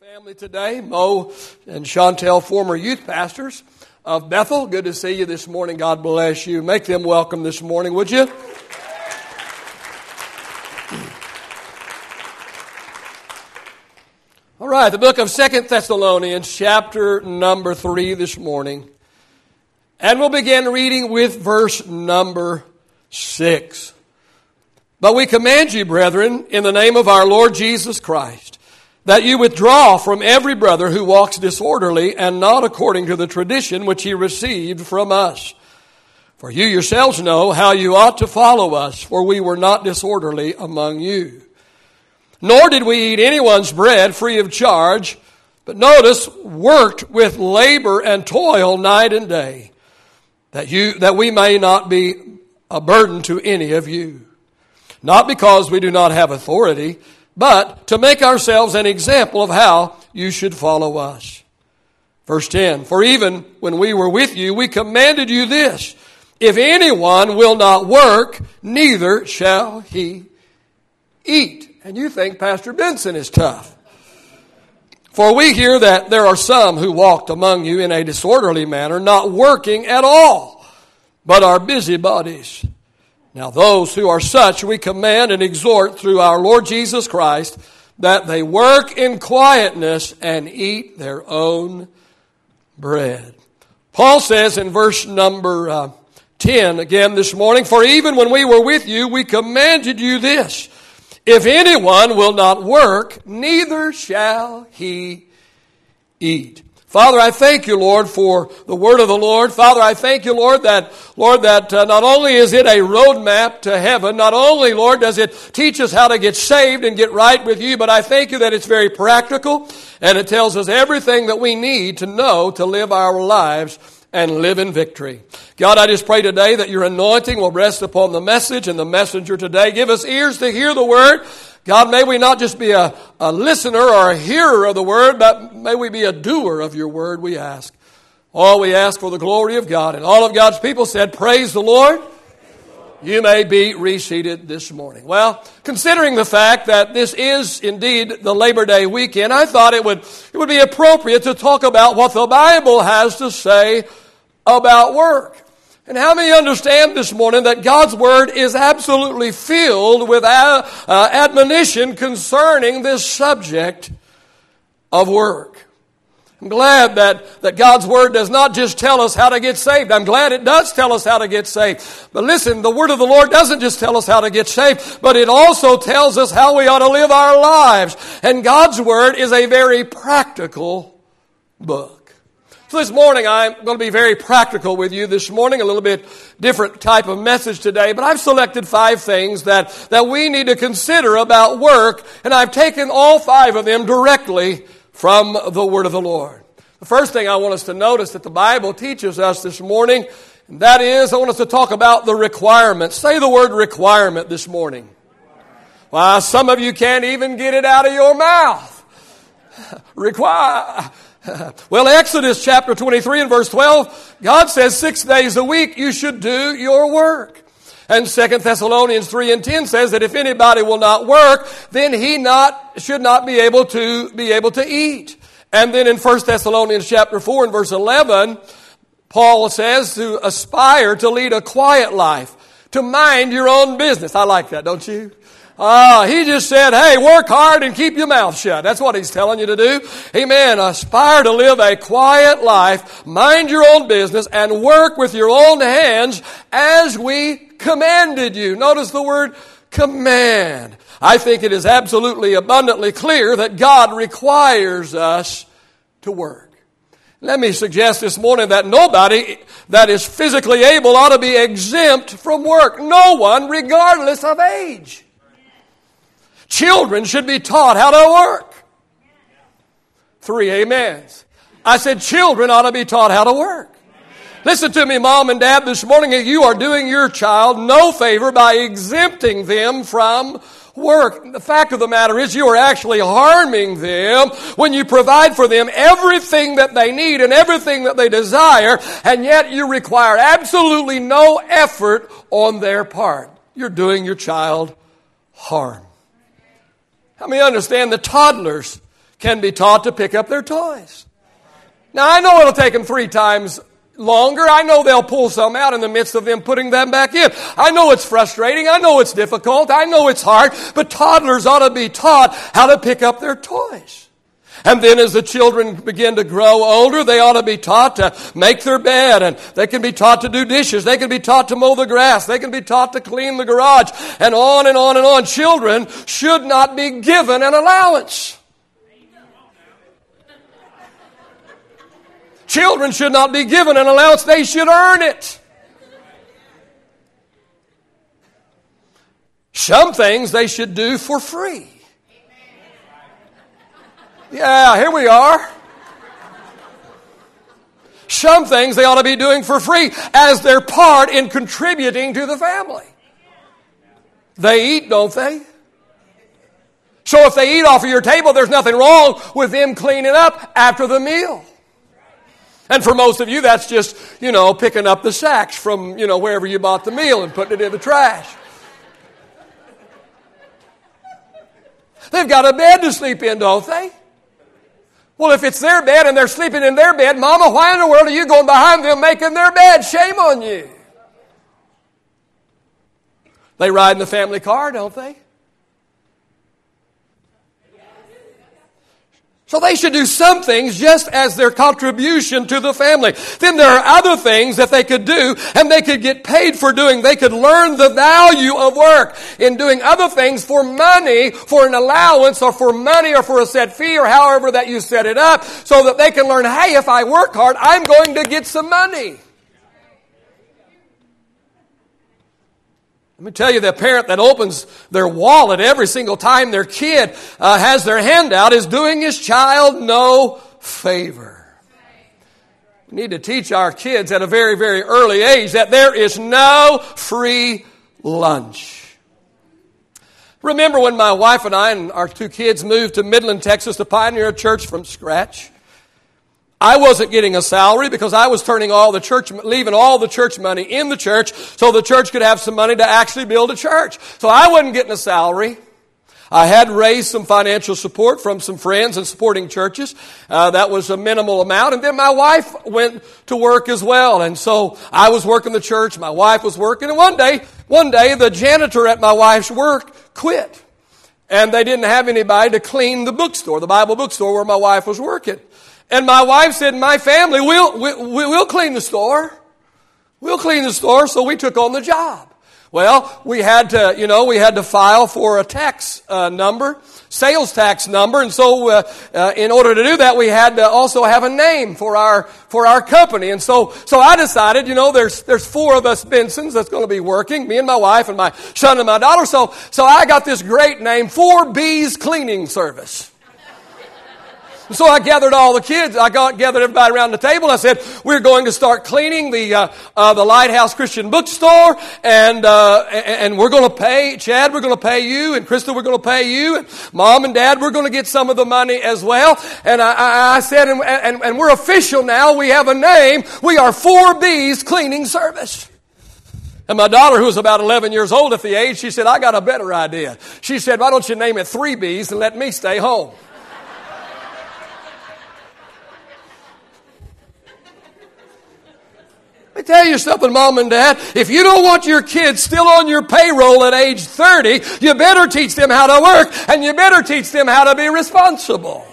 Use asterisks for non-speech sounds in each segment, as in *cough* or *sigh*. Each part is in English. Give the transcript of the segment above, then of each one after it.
family today. Mo and Chantel, former youth pastors of Bethel. Good to see you this morning. God bless you. Make them welcome this morning, would you? All right, the book of Second Thessalonians, chapter number 3 this morning. And we'll begin reading with verse number 6. But we command you, brethren, in the name of our Lord Jesus Christ, that you withdraw from every brother who walks disorderly and not according to the tradition which he received from us. For you yourselves know how you ought to follow us, for we were not disorderly among you. Nor did we eat anyone's bread free of charge, but notice, worked with labor and toil night and day, that you, that we may not be a burden to any of you. Not because we do not have authority, but to make ourselves an example of how you should follow us. Verse 10 For even when we were with you, we commanded you this if anyone will not work, neither shall he eat. And you think Pastor Benson is tough. For we hear that there are some who walked among you in a disorderly manner, not working at all, but are busybodies. Now, those who are such, we command and exhort through our Lord Jesus Christ that they work in quietness and eat their own bread. Paul says in verse number uh, 10 again this morning, For even when we were with you, we commanded you this if anyone will not work, neither shall he eat. Father, I thank you, Lord, for the word of the Lord. Father, I thank you, Lord, that, Lord, that uh, not only is it a roadmap to heaven, not only, Lord, does it teach us how to get saved and get right with you, but I thank you that it's very practical and it tells us everything that we need to know to live our lives and live in victory. God, I just pray today that your anointing will rest upon the message and the messenger today. Give us ears to hear the word. God, may we not just be a, a listener or a hearer of the word, but may we be a doer of your word, we ask. All we ask for the glory of God. And all of God's people said, Praise the Lord. You may be reseated this morning. Well, considering the fact that this is indeed the Labor Day weekend, I thought it would, it would be appropriate to talk about what the Bible has to say about work. And how many understand this morning that God's Word is absolutely filled with uh, admonition concerning this subject of work? I'm glad that, that God's Word does not just tell us how to get saved. I'm glad it does tell us how to get saved. But listen, the Word of the Lord doesn't just tell us how to get saved, but it also tells us how we ought to live our lives. And God's Word is a very practical book. So this morning I'm going to be very practical with you this morning, a little bit different type of message today, but I've selected five things that, that we need to consider about work, and I've taken all five of them directly from the Word of the Lord. The first thing I want us to notice that the Bible teaches us this morning, and that is I want us to talk about the requirements. Say the word requirement this morning. Why, some of you can't even get it out of your mouth. *laughs* Require *laughs* well, Exodus chapter 23 and verse 12, God says six days a week you should do your work. And Second Thessalonians 3 and 10 says that if anybody will not work, then he not, should not be able to, be able to eat. And then in First Thessalonians chapter 4 and verse 11, Paul says to aspire to lead a quiet life, to mind your own business. I like that, don't you? Uh, he just said, hey, work hard and keep your mouth shut. That's what he's telling you to do. Amen. Aspire to live a quiet life, mind your own business, and work with your own hands as we commanded you. Notice the word command. I think it is absolutely abundantly clear that God requires us to work. Let me suggest this morning that nobody that is physically able ought to be exempt from work. No one, regardless of age. Children should be taught how to work. Three amens. I said children ought to be taught how to work. Listen to me, mom and dad, this morning. You are doing your child no favor by exempting them from work. The fact of the matter is you are actually harming them when you provide for them everything that they need and everything that they desire, and yet you require absolutely no effort on their part. You're doing your child harm. How many understand the toddlers can be taught to pick up their toys. Now, I know it'll take them three times longer. I know they'll pull some out in the midst of them putting them back in. I know it's frustrating. I know it's difficult. I know it's hard. But toddlers ought to be taught how to pick up their toys. And then as the children begin to grow older, they ought to be taught to make their bed and they can be taught to do dishes. They can be taught to mow the grass. They can be taught to clean the garage and on and on and on. Children should not be given an allowance. Children should not be given an allowance. They should earn it. Some things they should do for free. Yeah, here we are. Some things they ought to be doing for free as their part in contributing to the family. They eat, don't they? So if they eat off of your table, there's nothing wrong with them cleaning up after the meal. And for most of you, that's just, you know, picking up the sacks from, you know, wherever you bought the meal and putting it in the trash. They've got a bed to sleep in, don't they? Well, if it's their bed and they're sleeping in their bed, Mama, why in the world are you going behind them making their bed? Shame on you. They ride in the family car, don't they? So they should do some things just as their contribution to the family. Then there are other things that they could do and they could get paid for doing. They could learn the value of work in doing other things for money, for an allowance or for money or for a set fee or however that you set it up so that they can learn, hey, if I work hard, I'm going to get some money. Let me tell you, the parent that opens their wallet every single time their kid uh, has their hand out is doing his child no favor. We need to teach our kids at a very, very early age that there is no free lunch. Remember when my wife and I and our two kids moved to Midland, Texas to pioneer a church from scratch? I wasn't getting a salary because I was turning all the church, leaving all the church money in the church so the church could have some money to actually build a church. So I wasn't getting a salary. I had raised some financial support from some friends and supporting churches. Uh, that was a minimal amount. And then my wife went to work as well. And so I was working the church. My wife was working. And one day, one day, the janitor at my wife's work quit. And they didn't have anybody to clean the bookstore, the Bible bookstore where my wife was working. And my wife said, my family, we'll, we'll, we'll clean the store. We'll clean the store. So we took on the job. Well, we had to, you know, we had to file for a tax uh, number, sales tax number, and so uh, uh, in order to do that, we had to also have a name for our for our company. And so, so I decided, you know, there's there's four of us Bensons that's going to be working, me and my wife and my son and my daughter. So, so I got this great name, Four B's Cleaning Service. So I gathered all the kids. I got, gathered everybody around the table. I said, we're going to start cleaning the, uh, uh, the Lighthouse Christian Bookstore and, uh, and we're going to pay, Chad, we're going to pay you and Krista, we're going to pay you and mom and dad, we're going to get some of the money as well. And I, I, I said, and, and, and we're official now. We have a name. We are 4B's Cleaning Service. And my daughter, who was about 11 years old at the age, she said, I got a better idea. She said, why don't you name it 3B's and let me stay home? Let me tell you something, mom and dad. If you don't want your kids still on your payroll at age 30, you better teach them how to work and you better teach them how to be responsible.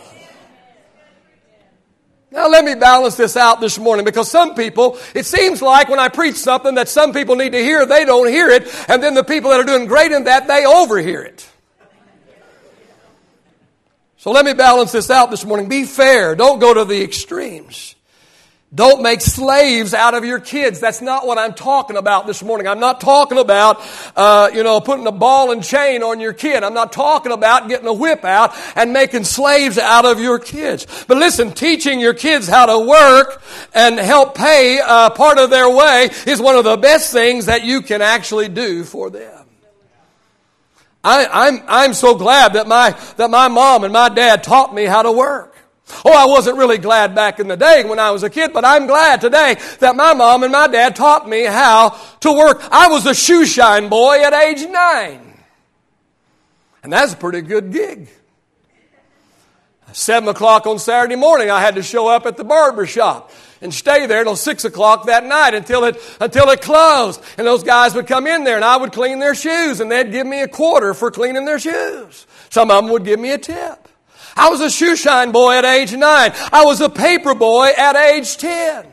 Now, let me balance this out this morning because some people, it seems like when I preach something that some people need to hear, they don't hear it, and then the people that are doing great in that, they overhear it. So let me balance this out this morning. Be fair. Don't go to the extremes. Don't make slaves out of your kids. That's not what I'm talking about this morning. I'm not talking about, uh, you know, putting a ball and chain on your kid. I'm not talking about getting a whip out and making slaves out of your kids. But listen, teaching your kids how to work and help pay uh, part of their way is one of the best things that you can actually do for them. I, I'm, I'm so glad that my, that my mom and my dad taught me how to work. Oh, I wasn't really glad back in the day when I was a kid, but I'm glad today that my mom and my dad taught me how to work. I was a shoe shine boy at age nine. And that's a pretty good gig. Seven o'clock on Saturday morning, I had to show up at the barber shop and stay there till six o'clock that night until it, until it closed. And those guys would come in there and I would clean their shoes and they'd give me a quarter for cleaning their shoes. Some of them would give me a tip. I was a shoe shine boy at age nine. I was a paper boy at age 10.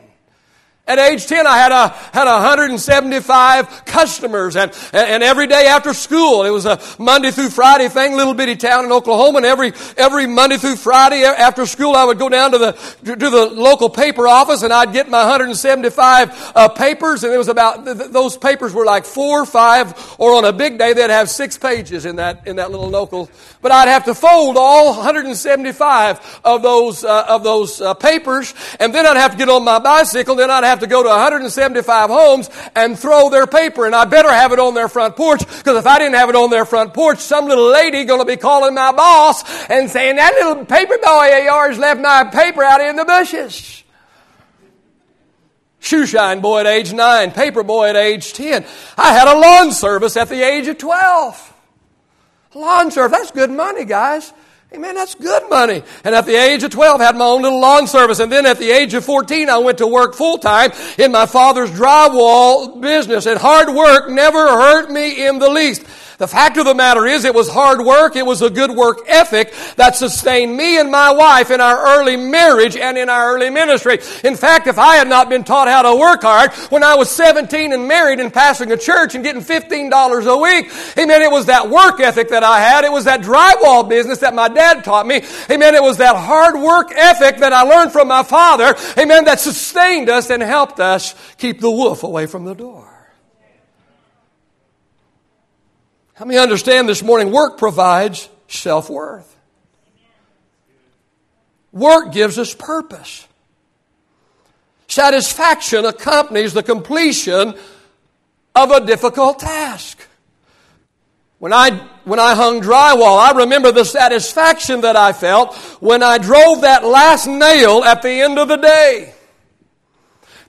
At age 10, I had, a, had 175 customers, and, and every day after school, it was a Monday through Friday thing, little bitty town in Oklahoma, and every, every Monday through Friday after school, I would go down to the, to the local paper office, and I'd get my 175 uh, papers, and it was about, th- those papers were like four, or five, or on a big day, they'd have six pages in that, in that little local, but I'd have to fold all 175 of those, uh, of those uh, papers, and then I'd have to get on my bicycle, then I'd have to go to 175 homes and throw their paper, and I better have it on their front porch, because if I didn't have it on their front porch, some little lady gonna be calling my boss and saying, that little paper boy of yours left my paper out in the bushes. Shoe shine boy at age 9, paper boy at age 10. I had a lawn service at the age of 12. Lawn service, that's good money, guys. Hey man, that's good money. And at the age of 12, I had my own little lawn service. And then at the age of 14, I went to work full time in my father's drywall business. And hard work never hurt me in the least. The fact of the matter is, it was hard work. It was a good work ethic that sustained me and my wife in our early marriage and in our early ministry. In fact, if I had not been taught how to work hard when I was 17 and married and pastoring a church and getting $15 a week, amen, it was that work ethic that I had. It was that drywall business that my dad taught me. Amen, it was that hard work ethic that I learned from my father. Amen, that sustained us and helped us keep the wolf away from the door. How many understand this morning? Work provides self worth. Work gives us purpose. Satisfaction accompanies the completion of a difficult task. When I, when I hung drywall, I remember the satisfaction that I felt when I drove that last nail at the end of the day.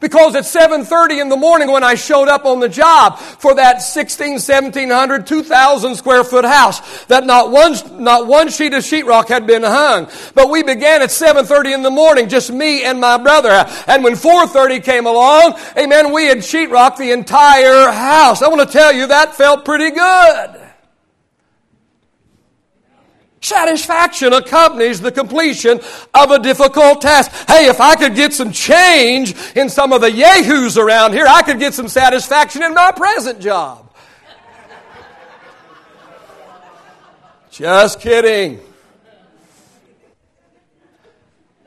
Because at 7.30 in the morning when I showed up on the job for that 16, 1700, 2000 square foot house, that not one, not one sheet of sheetrock had been hung. But we began at 7.30 in the morning, just me and my brother. And when 4.30 came along, amen, we had sheetrocked the entire house. I want to tell you, that felt pretty good. Satisfaction accompanies the completion of a difficult task. Hey, if I could get some change in some of the yahoos around here, I could get some satisfaction in my present job. *laughs* Just kidding.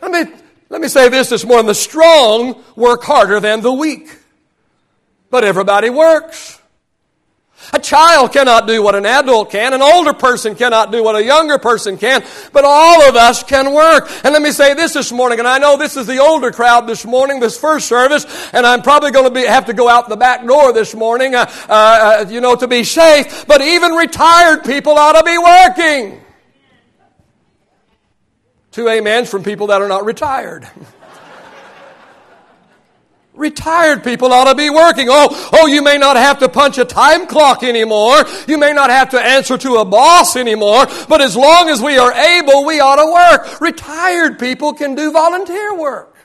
Let me, let me say this this morning. The strong work harder than the weak. But everybody works. A child cannot do what an adult can. An older person cannot do what a younger person can. But all of us can work. And let me say this this morning, and I know this is the older crowd this morning, this first service, and I'm probably going to be, have to go out the back door this morning, uh, uh, you know, to be safe. But even retired people ought to be working. Two amens from people that are not retired. *laughs* Retired people ought to be working. Oh, oh, you may not have to punch a time clock anymore. You may not have to answer to a boss anymore. But as long as we are able, we ought to work. Retired people can do volunteer work.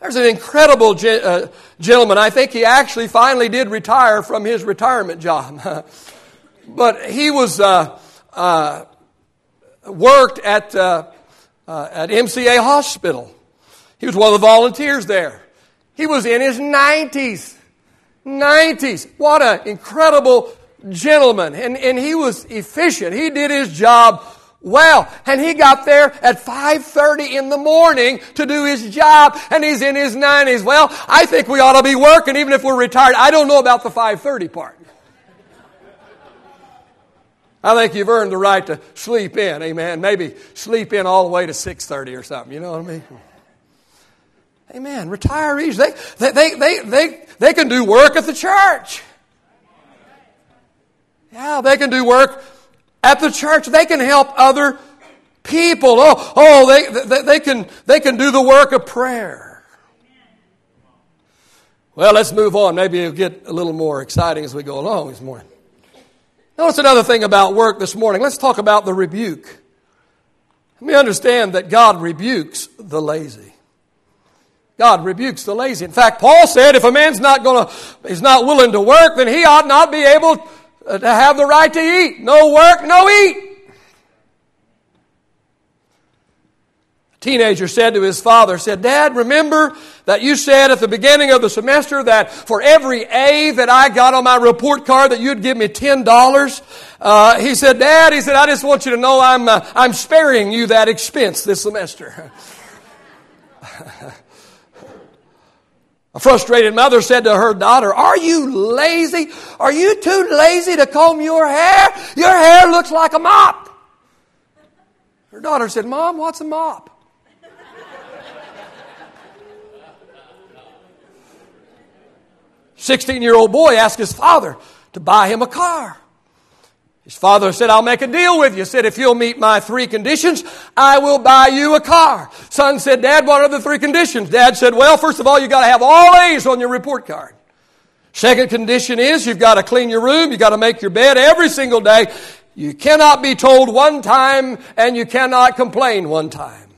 There's an incredible uh, gentleman. I think he actually finally did retire from his retirement job. *laughs* but he was, uh, uh, worked at, uh, uh, at MCA Hospital. He was one of the volunteers there. He was in his 90s. 90s. What an incredible gentleman. And, and he was efficient. He did his job well. And he got there at 5.30 in the morning to do his job. And he's in his 90s. Well, I think we ought to be working even if we're retired. I don't know about the 5.30 part. I think you've earned the right to sleep in. Amen. Maybe sleep in all the way to 6.30 or something. You know what I mean? Amen. Retirees, they, they, they, they, they can do work at the church. Yeah, they can do work at the church. They can help other people. Oh, oh they, they, they, can, they can do the work of prayer. Well, let's move on. Maybe it'll get a little more exciting as we go along this morning. Notice another thing about work this morning. Let's talk about the rebuke. Let me understand that God rebukes the lazy. God rebukes the lazy. In fact, Paul said if a man's not to, he's not willing to work, then he ought not be able to have the right to eat. No work, no eat. A teenager said to his father, said, Dad, remember that you said at the beginning of the semester that for every A that I got on my report card that you'd give me $10? Uh, he said, Dad, he said, I just want you to know I'm, uh, I'm sparing you that expense this semester. *laughs* A frustrated mother said to her daughter, Are you lazy? Are you too lazy to comb your hair? Your hair looks like a mop. Her daughter said, Mom, what's a mop? Sixteen year old boy asked his father to buy him a car. His father said, I'll make a deal with you. Said, if you'll meet my three conditions, I will buy you a car. Son said, Dad, what are the three conditions? Dad said, well, first of all, you gotta have all A's on your report card. Second condition is you've got to clean your room, you've got to make your bed every single day. You cannot be told one time and you cannot complain one time.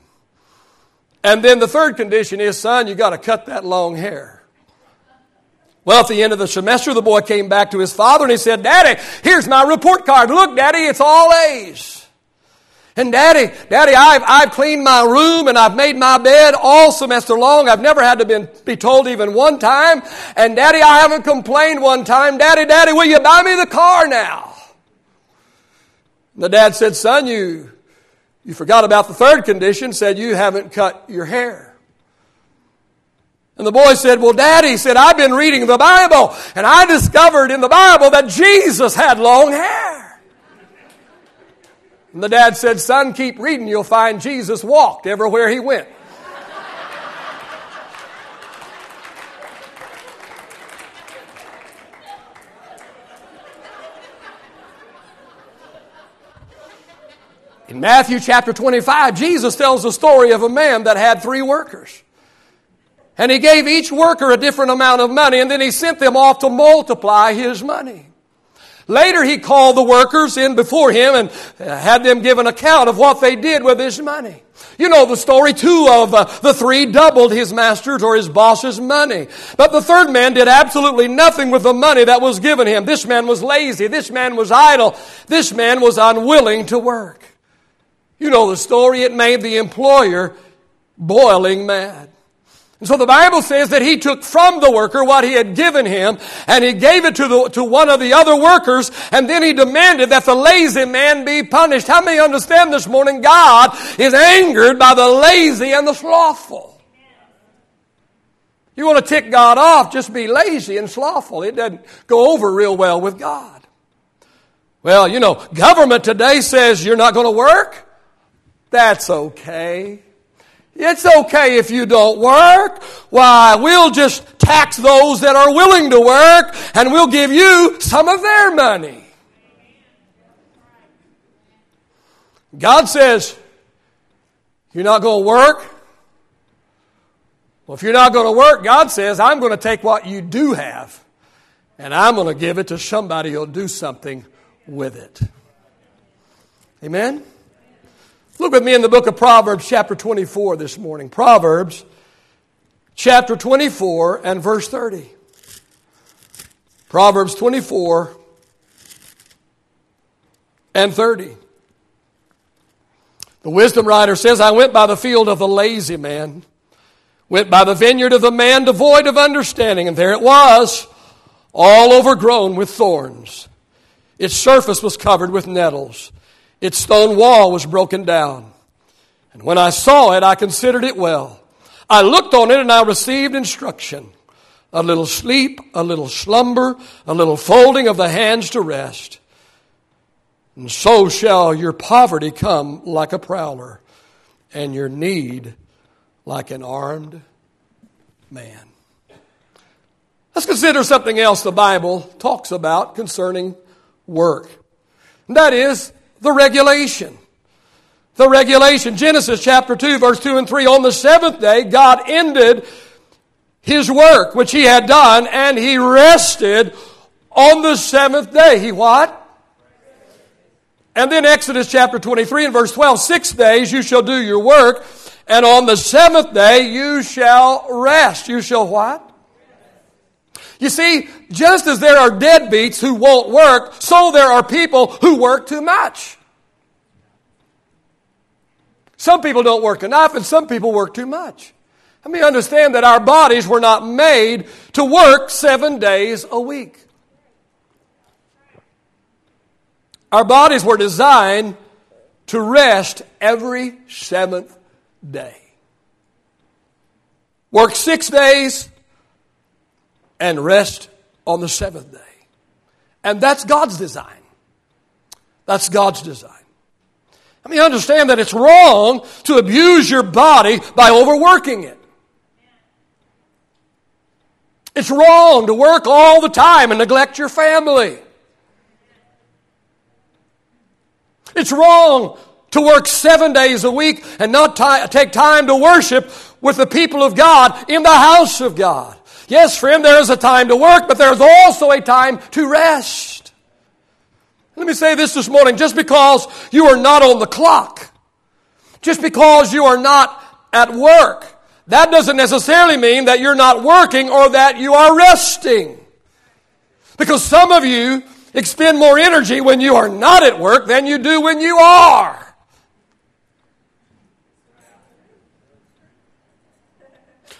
And then the third condition is, son, you've got to cut that long hair. Well, at the end of the semester, the boy came back to his father and he said, Daddy, here's my report card. Look, Daddy, it's all A's. And Daddy, Daddy, I've, I've cleaned my room and I've made my bed all semester long. I've never had to been, be told even one time. And Daddy, I haven't complained one time. Daddy, Daddy, will you buy me the car now? And the dad said, Son, you, you forgot about the third condition, said you haven't cut your hair. And the boy said, Well, Daddy said, I've been reading the Bible, and I discovered in the Bible that Jesus had long hair. And the dad said, Son, keep reading. You'll find Jesus walked everywhere he went. In Matthew chapter 25, Jesus tells the story of a man that had three workers. And he gave each worker a different amount of money, and then he sent them off to multiply his money. Later, he called the workers in before him and uh, had them give an account of what they did with his money. You know the story, two of uh, the three doubled his master's or his boss's money. But the third man did absolutely nothing with the money that was given him. This man was lazy. This man was idle. This man was unwilling to work. You know the story. It made the employer boiling mad. And so the Bible says that he took from the worker what he had given him and he gave it to, the, to one of the other workers and then he demanded that the lazy man be punished. How many understand this morning God is angered by the lazy and the slothful? You want to tick God off, just be lazy and slothful. It doesn't go over real well with God. Well, you know, government today says you're not going to work. That's okay. It's okay if you don't work. Why, we'll just tax those that are willing to work and we'll give you some of their money. God says, You're not going to work? Well, if you're not going to work, God says, I'm going to take what you do have and I'm going to give it to somebody who'll do something with it. Amen? Look with me in the book of Proverbs, chapter 24, this morning. Proverbs, chapter 24, and verse 30. Proverbs 24 and 30. The wisdom writer says, I went by the field of the lazy man, went by the vineyard of the man devoid of understanding, and there it was, all overgrown with thorns. Its surface was covered with nettles. Its stone wall was broken down. And when I saw it, I considered it well. I looked on it and I received instruction. A little sleep, a little slumber, a little folding of the hands to rest. And so shall your poverty come like a prowler, and your need like an armed man. Let's consider something else the Bible talks about concerning work. And that is the regulation. The regulation. Genesis chapter 2, verse 2 and 3. On the seventh day, God ended his work which he had done, and he rested on the seventh day. He what? And then Exodus chapter 23 and verse 12 Six days you shall do your work, and on the seventh day you shall rest. You shall what? You see, just as there are deadbeats who won't work, so there are people who work too much. Some people don't work enough, and some people work too much. Let me understand that our bodies were not made to work seven days a week. Our bodies were designed to rest every seventh day. Work six days and rest on the seventh day. And that's God's design. That's God's design. Let me understand that it's wrong to abuse your body by overworking it. It's wrong to work all the time and neglect your family. It's wrong to work seven days a week and not t- take time to worship with the people of God in the house of God. Yes, friend, there is a time to work, but there is also a time to rest. Let me say this this morning just because you are not on the clock, just because you are not at work, that doesn't necessarily mean that you're not working or that you are resting. Because some of you expend more energy when you are not at work than you do when you are.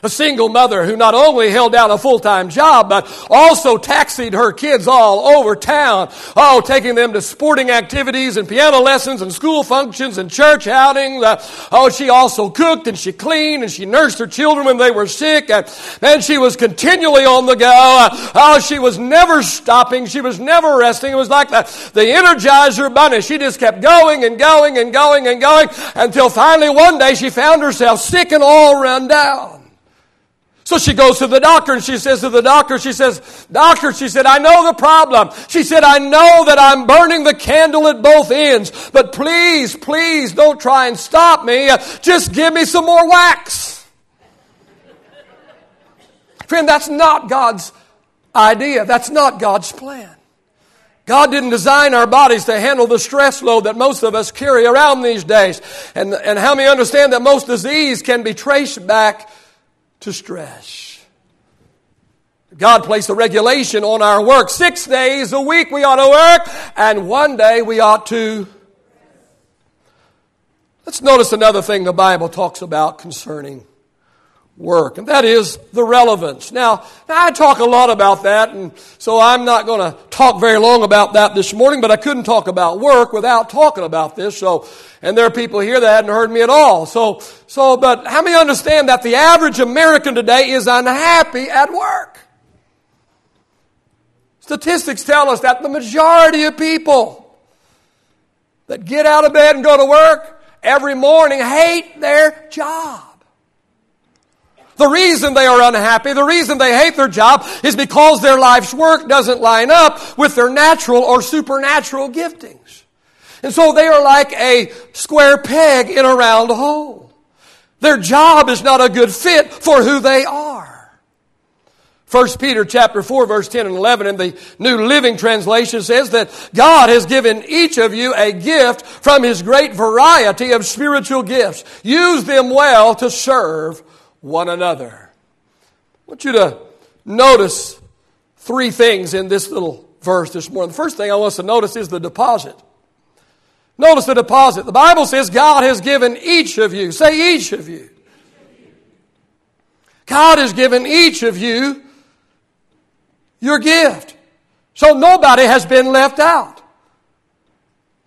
A single mother who not only held down a full-time job, but also taxied her kids all over town. Oh, taking them to sporting activities and piano lessons and school functions and church outings. Uh, oh, she also cooked and she cleaned and she nursed her children when they were sick. And then she was continually on the go. Uh, oh, she was never stopping. She was never resting. It was like the, the Energizer bunny. She just kept going and going and going and going until finally one day she found herself sick and all run down. So she goes to the doctor and she says to the doctor, she says, Doctor, she said, I know the problem. She said, I know that I'm burning the candle at both ends, but please, please don't try and stop me. Just give me some more wax. Friend, that's not God's idea. That's not God's plan. God didn't design our bodies to handle the stress load that most of us carry around these days. And, and how many understand that most disease can be traced back to stress. God placed a regulation on our work. Six days a week we ought to work, and one day we ought to. Let's notice another thing the Bible talks about concerning work, and that is the relevance. Now, I talk a lot about that, and so I'm not going to talk very long about that this morning, but I couldn't talk about work without talking about this, so, and there are people here that hadn't heard me at all. So, so, but how many understand that the average American today is unhappy at work? Statistics tell us that the majority of people that get out of bed and go to work every morning hate their job. The reason they are unhappy, the reason they hate their job is because their life's work doesn't line up with their natural or supernatural giftings. And so they are like a square peg in a round hole. Their job is not a good fit for who they are. 1 Peter chapter 4 verse 10 and 11 in the New Living Translation says that God has given each of you a gift from his great variety of spiritual gifts. Use them well to serve one another. I want you to notice three things in this little verse this morning. The first thing I want us to notice is the deposit. Notice the deposit. The Bible says God has given each of you, say each of you. God has given each of you your gift. So nobody has been left out.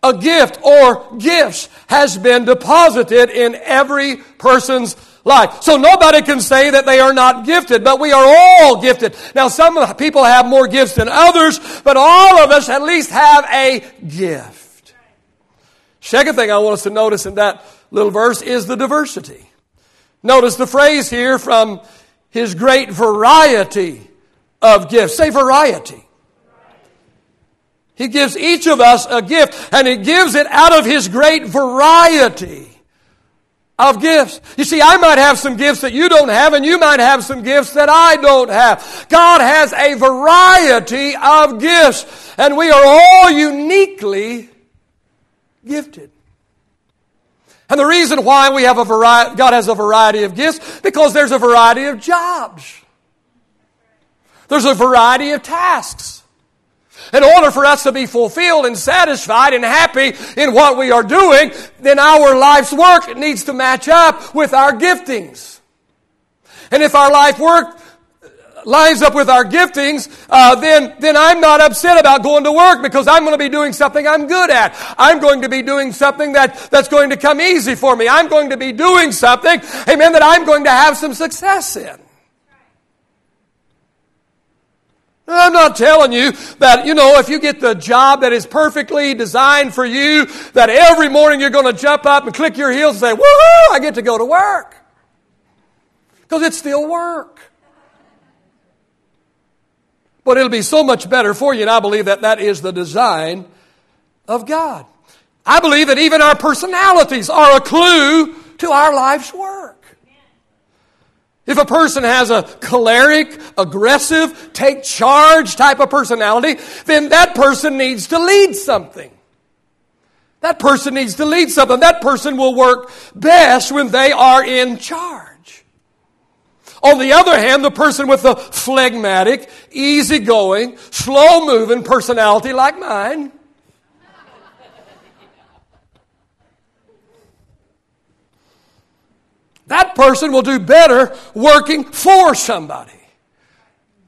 A gift or gifts has been deposited in every person's life. So nobody can say that they are not gifted, but we are all gifted. Now some people have more gifts than others, but all of us at least have a gift. Second thing I want us to notice in that little verse is the diversity. Notice the phrase here from his great variety of gifts. Say variety. He gives each of us a gift, and He gives it out of His great variety of gifts. You see, I might have some gifts that you don't have, and you might have some gifts that I don't have. God has a variety of gifts, and we are all uniquely gifted. And the reason why we have a variety, God has a variety of gifts, because there's a variety of jobs. There's a variety of tasks. In order for us to be fulfilled and satisfied and happy in what we are doing, then our life's work needs to match up with our giftings. And if our life work lines up with our giftings, uh, then, then I'm not upset about going to work because I'm going to be doing something I'm good at. I'm going to be doing something that, that's going to come easy for me. I'm going to be doing something, amen, that I'm going to have some success in. I'm not telling you that, you know, if you get the job that is perfectly designed for you, that every morning you're going to jump up and click your heels and say, woohoo, I get to go to work. Because it's still work. But it'll be so much better for you, and I believe that that is the design of God. I believe that even our personalities are a clue to our life's work. If a person has a choleric, aggressive, take charge type of personality, then that person needs to lead something. That person needs to lead something. That person will work best when they are in charge. On the other hand, the person with the phlegmatic, easygoing, slow moving personality like mine, That person will do better working for somebody.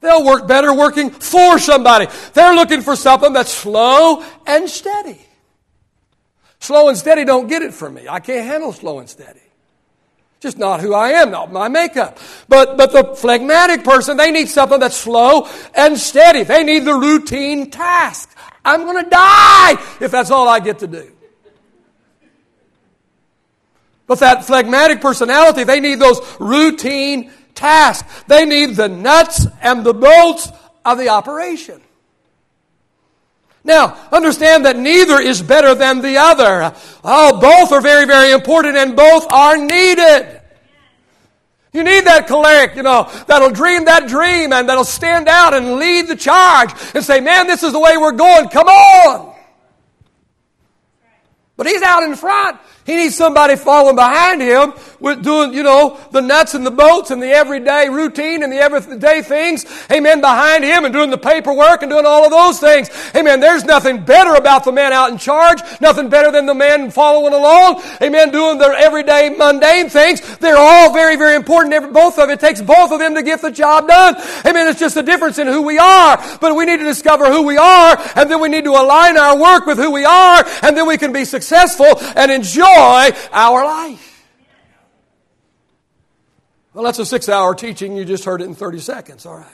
They'll work better working for somebody. They're looking for something that's slow and steady. Slow and steady don't get it from me. I can't handle slow and steady. Just not who I am, not my makeup. But, but the phlegmatic person, they need something that's slow and steady. They need the routine task. I'm going to die if that's all I get to do. But that phlegmatic personality, they need those routine tasks. They need the nuts and the bolts of the operation. Now, understand that neither is better than the other. Oh, both are very, very important and both are needed. You need that choleric, you know, that'll dream that dream and that'll stand out and lead the charge and say, man, this is the way we're going. Come on. But he's out in front he needs somebody following behind him with doing, you know, the nuts and the bolts and the everyday routine and the everyday things. Amen. Behind him and doing the paperwork and doing all of those things. Amen. There's nothing better about the man out in charge. Nothing better than the man following along. Amen. Doing the everyday mundane things. They're all very, very important. Both of it takes both of them to get the job done. Amen. It's just a difference in who we are. But we need to discover who we are and then we need to align our work with who we are and then we can be successful and enjoy our life. Well, that's a six hour teaching. You just heard it in 30 seconds. All right.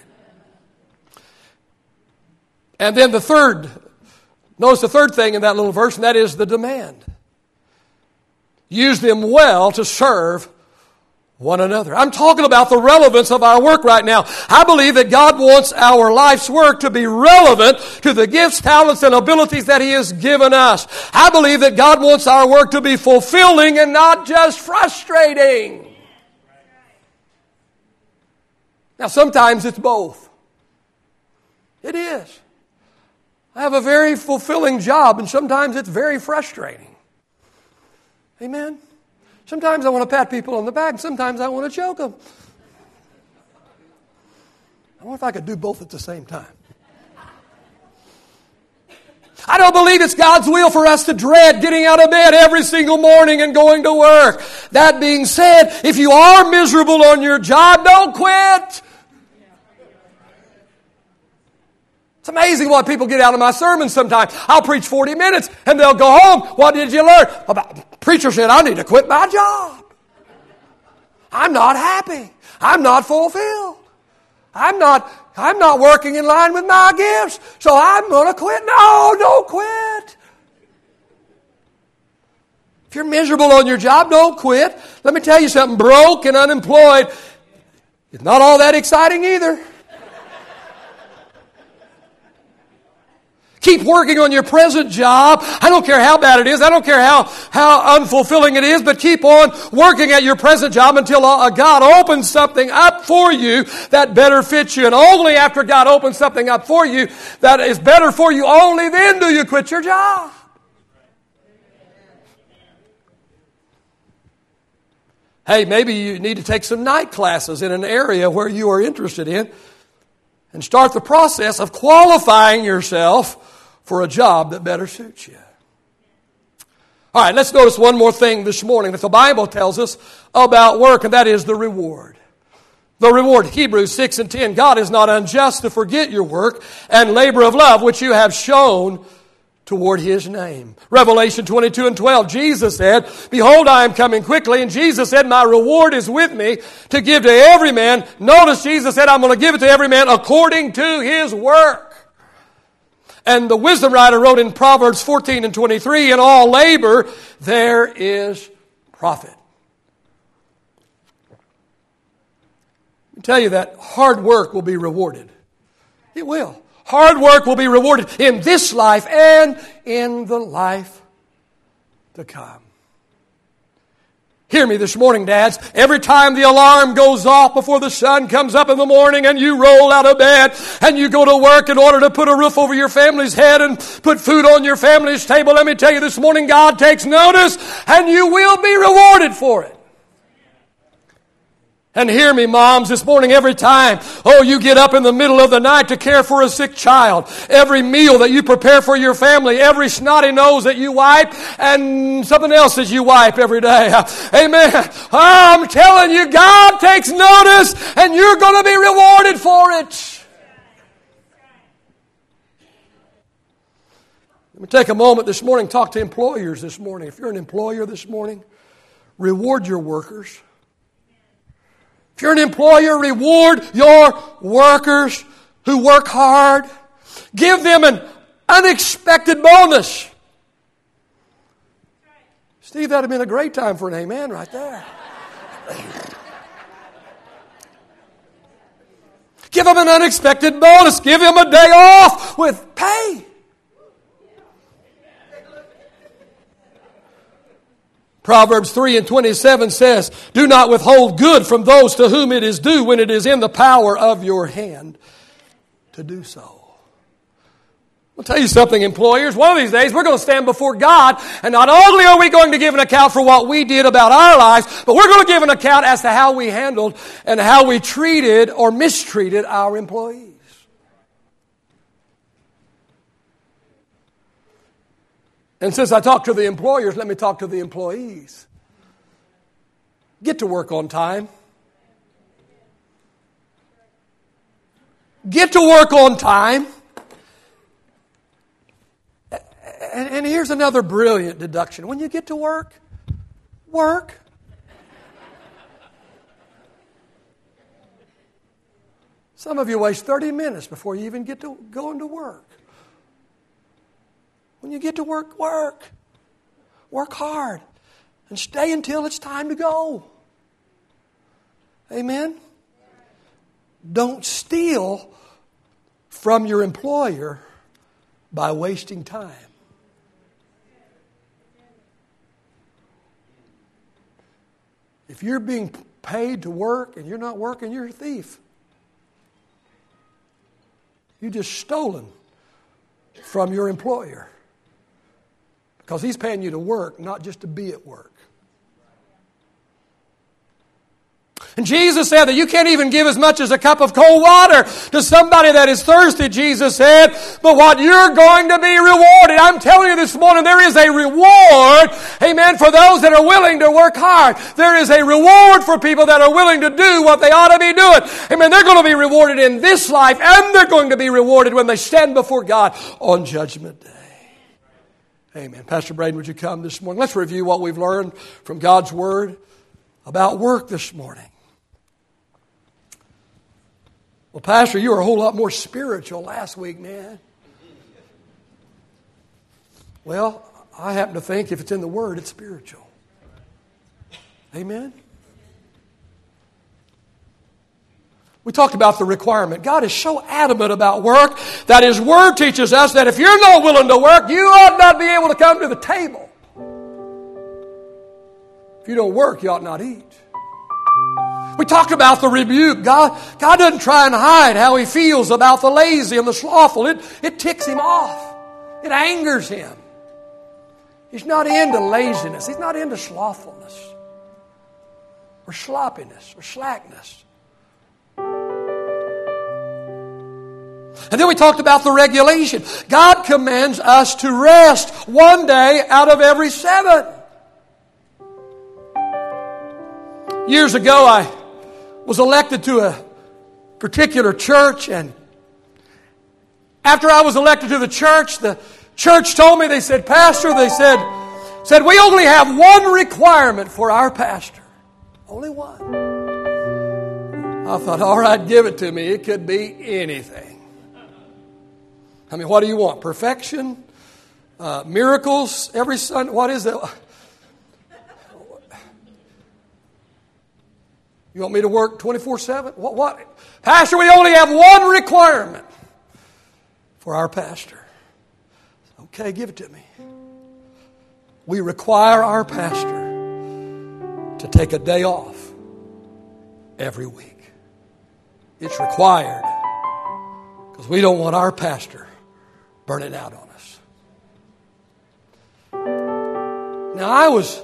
And then the third, notice the third thing in that little verse, and that is the demand. Use them well to serve one another. I'm talking about the relevance of our work right now. I believe that God wants our life's work to be relevant to the gifts, talents, and abilities that He has given us. I believe that God wants our work to be fulfilling and not just frustrating. Now, sometimes it's both. It is. I have a very fulfilling job, and sometimes it's very frustrating. Amen? Sometimes I want to pat people on the back, sometimes I want to choke them. I wonder if I could do both at the same time. I don't believe it's God's will for us to dread getting out of bed every single morning and going to work. That being said, if you are miserable on your job, don't quit. It's amazing what people get out of my sermons sometimes. I'll preach 40 minutes and they'll go home. What did you learn? About, preacher said, I need to quit my job. I'm not happy. I'm not fulfilled. I'm not, I'm not working in line with my gifts. So I'm going to quit. No, don't quit. If you're miserable on your job, don't quit. Let me tell you something. Broke and unemployed is not all that exciting either. Keep working on your present job. I don't care how bad it is. I don't care how, how unfulfilling it is, but keep on working at your present job until uh, God opens something up for you that better fits you. And only after God opens something up for you that is better for you, only then do you quit your job. Hey, maybe you need to take some night classes in an area where you are interested in and start the process of qualifying yourself for a job that better suits you. All right, let's notice one more thing this morning that the Bible tells us about work, and that is the reward. The reward, Hebrews 6 and 10. God is not unjust to forget your work and labor of love which you have shown toward his name. Revelation 22 and 12, Jesus said, Behold, I am coming quickly. And Jesus said, My reward is with me to give to every man. Notice Jesus said, I'm going to give it to every man according to his work. And the wisdom writer wrote in Proverbs 14 and 23, In all labor there is profit. Let me tell you that hard work will be rewarded. It will. Hard work will be rewarded in this life and in the life to come. Hear me this morning, dads. Every time the alarm goes off before the sun comes up in the morning and you roll out of bed and you go to work in order to put a roof over your family's head and put food on your family's table, let me tell you this morning, God takes notice and you will be rewarded for it. And hear me, moms, this morning, every time, oh, you get up in the middle of the night to care for a sick child, every meal that you prepare for your family, every snotty nose that you wipe, and something else that you wipe every day. *laughs* Amen. Oh, I'm telling you, God takes notice, and you're going to be rewarded for it. Let me take a moment this morning, talk to employers this morning. If you're an employer this morning, reward your workers. If you're an employer, reward your workers who work hard. Give them an unexpected bonus. Steve, that'd have been a great time for an amen right there. Give them an unexpected bonus. Give them a day off with pay. Proverbs 3 and 27 says, Do not withhold good from those to whom it is due when it is in the power of your hand to do so. I'll tell you something, employers. One of these days, we're going to stand before God, and not only are we going to give an account for what we did about our lives, but we're going to give an account as to how we handled and how we treated or mistreated our employees. And since I talk to the employers, let me talk to the employees. Get to work on time. Get to work on time. And, and, here's another brilliant deduction. When you get to work, work. Some of you waste 30 minutes before you even get to going to work. When you get to work, work. Work hard. And stay until it's time to go. Amen? Don't steal from your employer by wasting time. If you're being paid to work and you're not working, you're a thief. You just stolen from your employer. Because he's paying you to work, not just to be at work. And Jesus said that you can't even give as much as a cup of cold water to somebody that is thirsty, Jesus said, but what you're going to be rewarded. I'm telling you this morning, there is a reward, amen, for those that are willing to work hard. There is a reward for people that are willing to do what they ought to be doing. Amen. They're going to be rewarded in this life and they're going to be rewarded when they stand before God on Judgment Day. Amen. Pastor Braden, would you come this morning? Let's review what we've learned from God's Word about work this morning. Well, Pastor, you were a whole lot more spiritual last week, man. Well, I happen to think if it's in the Word, it's spiritual. Amen? We talked about the requirement. God is so adamant about work that His Word teaches us that if you're not willing to work, you ought not be able to come to the table. If you don't work, you ought not eat. We talked about the rebuke. God, God doesn't try and hide how He feels about the lazy and the slothful. It, it ticks Him off, it angers Him. He's not into laziness, He's not into slothfulness. or sloppiness or slackness. And then we talked about the regulation. God commands us to rest one day out of every seven. Years ago, I was elected to a particular church, and after I was elected to the church, the church told me, they said, Pastor, they said, said, we only have one requirement for our pastor. Only one. I thought, all right, give it to me. It could be anything. I mean, what do you want? Perfection? Uh, miracles every Sunday? What is that? You want me to work 24 7? What, what? Pastor, we only have one requirement for our pastor. Okay, give it to me. We require our pastor to take a day off every week. It's required because we don't want our pastor burning out on us. Now, I was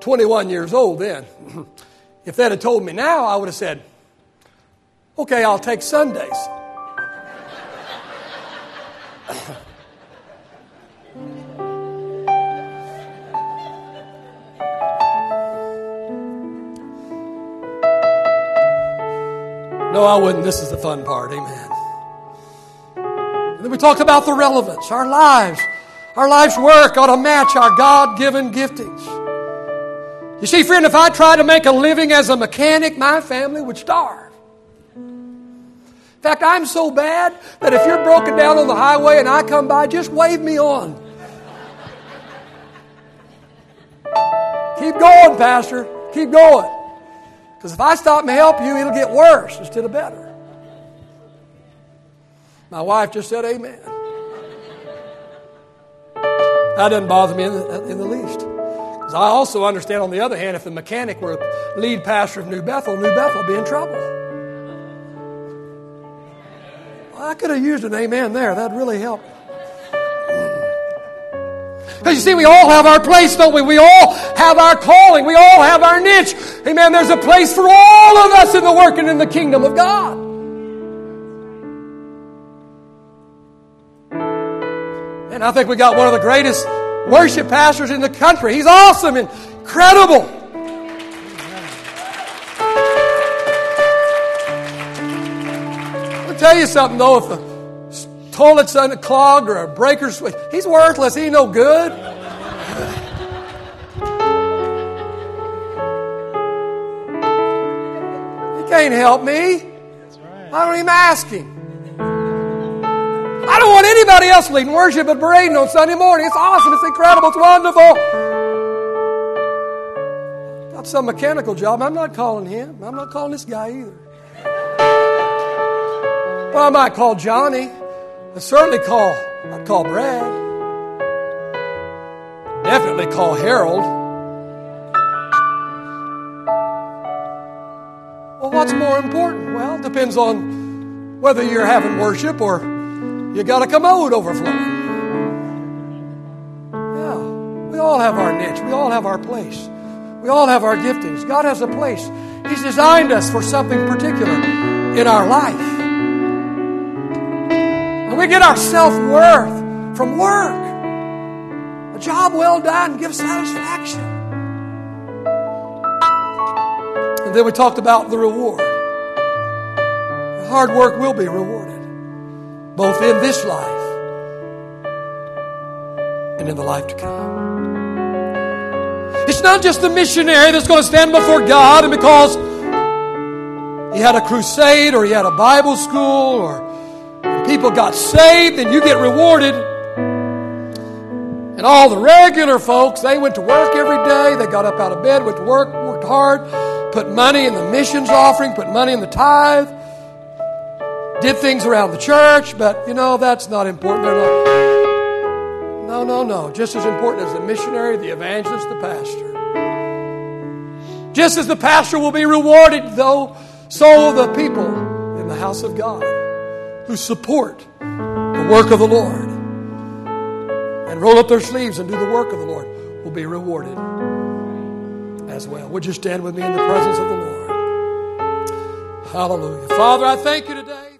21 years old then. *clears throat* If they'd have told me now, I would have said, okay, I'll take Sundays. *laughs* No, I wouldn't. This is the fun part. Amen. We talked about the relevance. Our lives, our life's work ought to match our God given giftings. You see, friend, if I tried to make a living as a mechanic, my family would starve. In fact, I'm so bad that if you're broken down on the highway and I come by, just wave me on. Keep going, Pastor. Keep going. Because if I stop and help you, it'll get worse instead of better. My wife just said amen. That doesn't bother me in the, in the least. Because I also understand, on the other hand, if the mechanic were lead pastor of New Bethel, New Bethel would be in trouble. Well, I could have used an amen there. That'd really help. Hmm. Because you see, we all have our place, don't we? We all have our calling. We all have our niche. Amen. There's a place for all of us in the working in the kingdom of God. And I think we got one of the greatest worship pastors in the country. He's awesome, and incredible. I'll tell you something though, if the toilet's unclogged or a breaker's he's worthless. He ain't no good. he can't help me. I don't even ask him. Want anybody else leading worship at Braden on Sunday morning. It's awesome. It's incredible. It's wonderful. Got some mechanical job. I'm not calling him. I'm not calling this guy either. Well, I might call Johnny. I certainly call, I'd call Brad. Definitely call Harold. Well, what's more important? Well, it depends on whether you're having worship or you got a commode overflowing. Yeah, we all have our niche. We all have our place. We all have our giftings. God has a place. He's designed us for something particular in our life. And we get our self worth from work. A job well done gives satisfaction. And then we talked about the reward. Hard work will be rewarded, both in this life and in the life to come. It's not just the missionary that's going to stand before God and because he had a crusade or he had a Bible school or people got saved, and you get rewarded. And all the regular folks, they went to work every day. They got up out of bed, went to work, worked hard, put money in the missions offering, put money in the tithe, did things around the church, but you know, that's not important. Not. No, no, no. Just as important as the missionary, the evangelist, the pastor. Just as the pastor will be rewarded, though, so the people in the house of God who support the work of the Lord and roll up their sleeves and do the work of the Lord will be rewarded. as well. Would you stand with me in the presence of the Lord? Hallelujah. Father, I thank you today.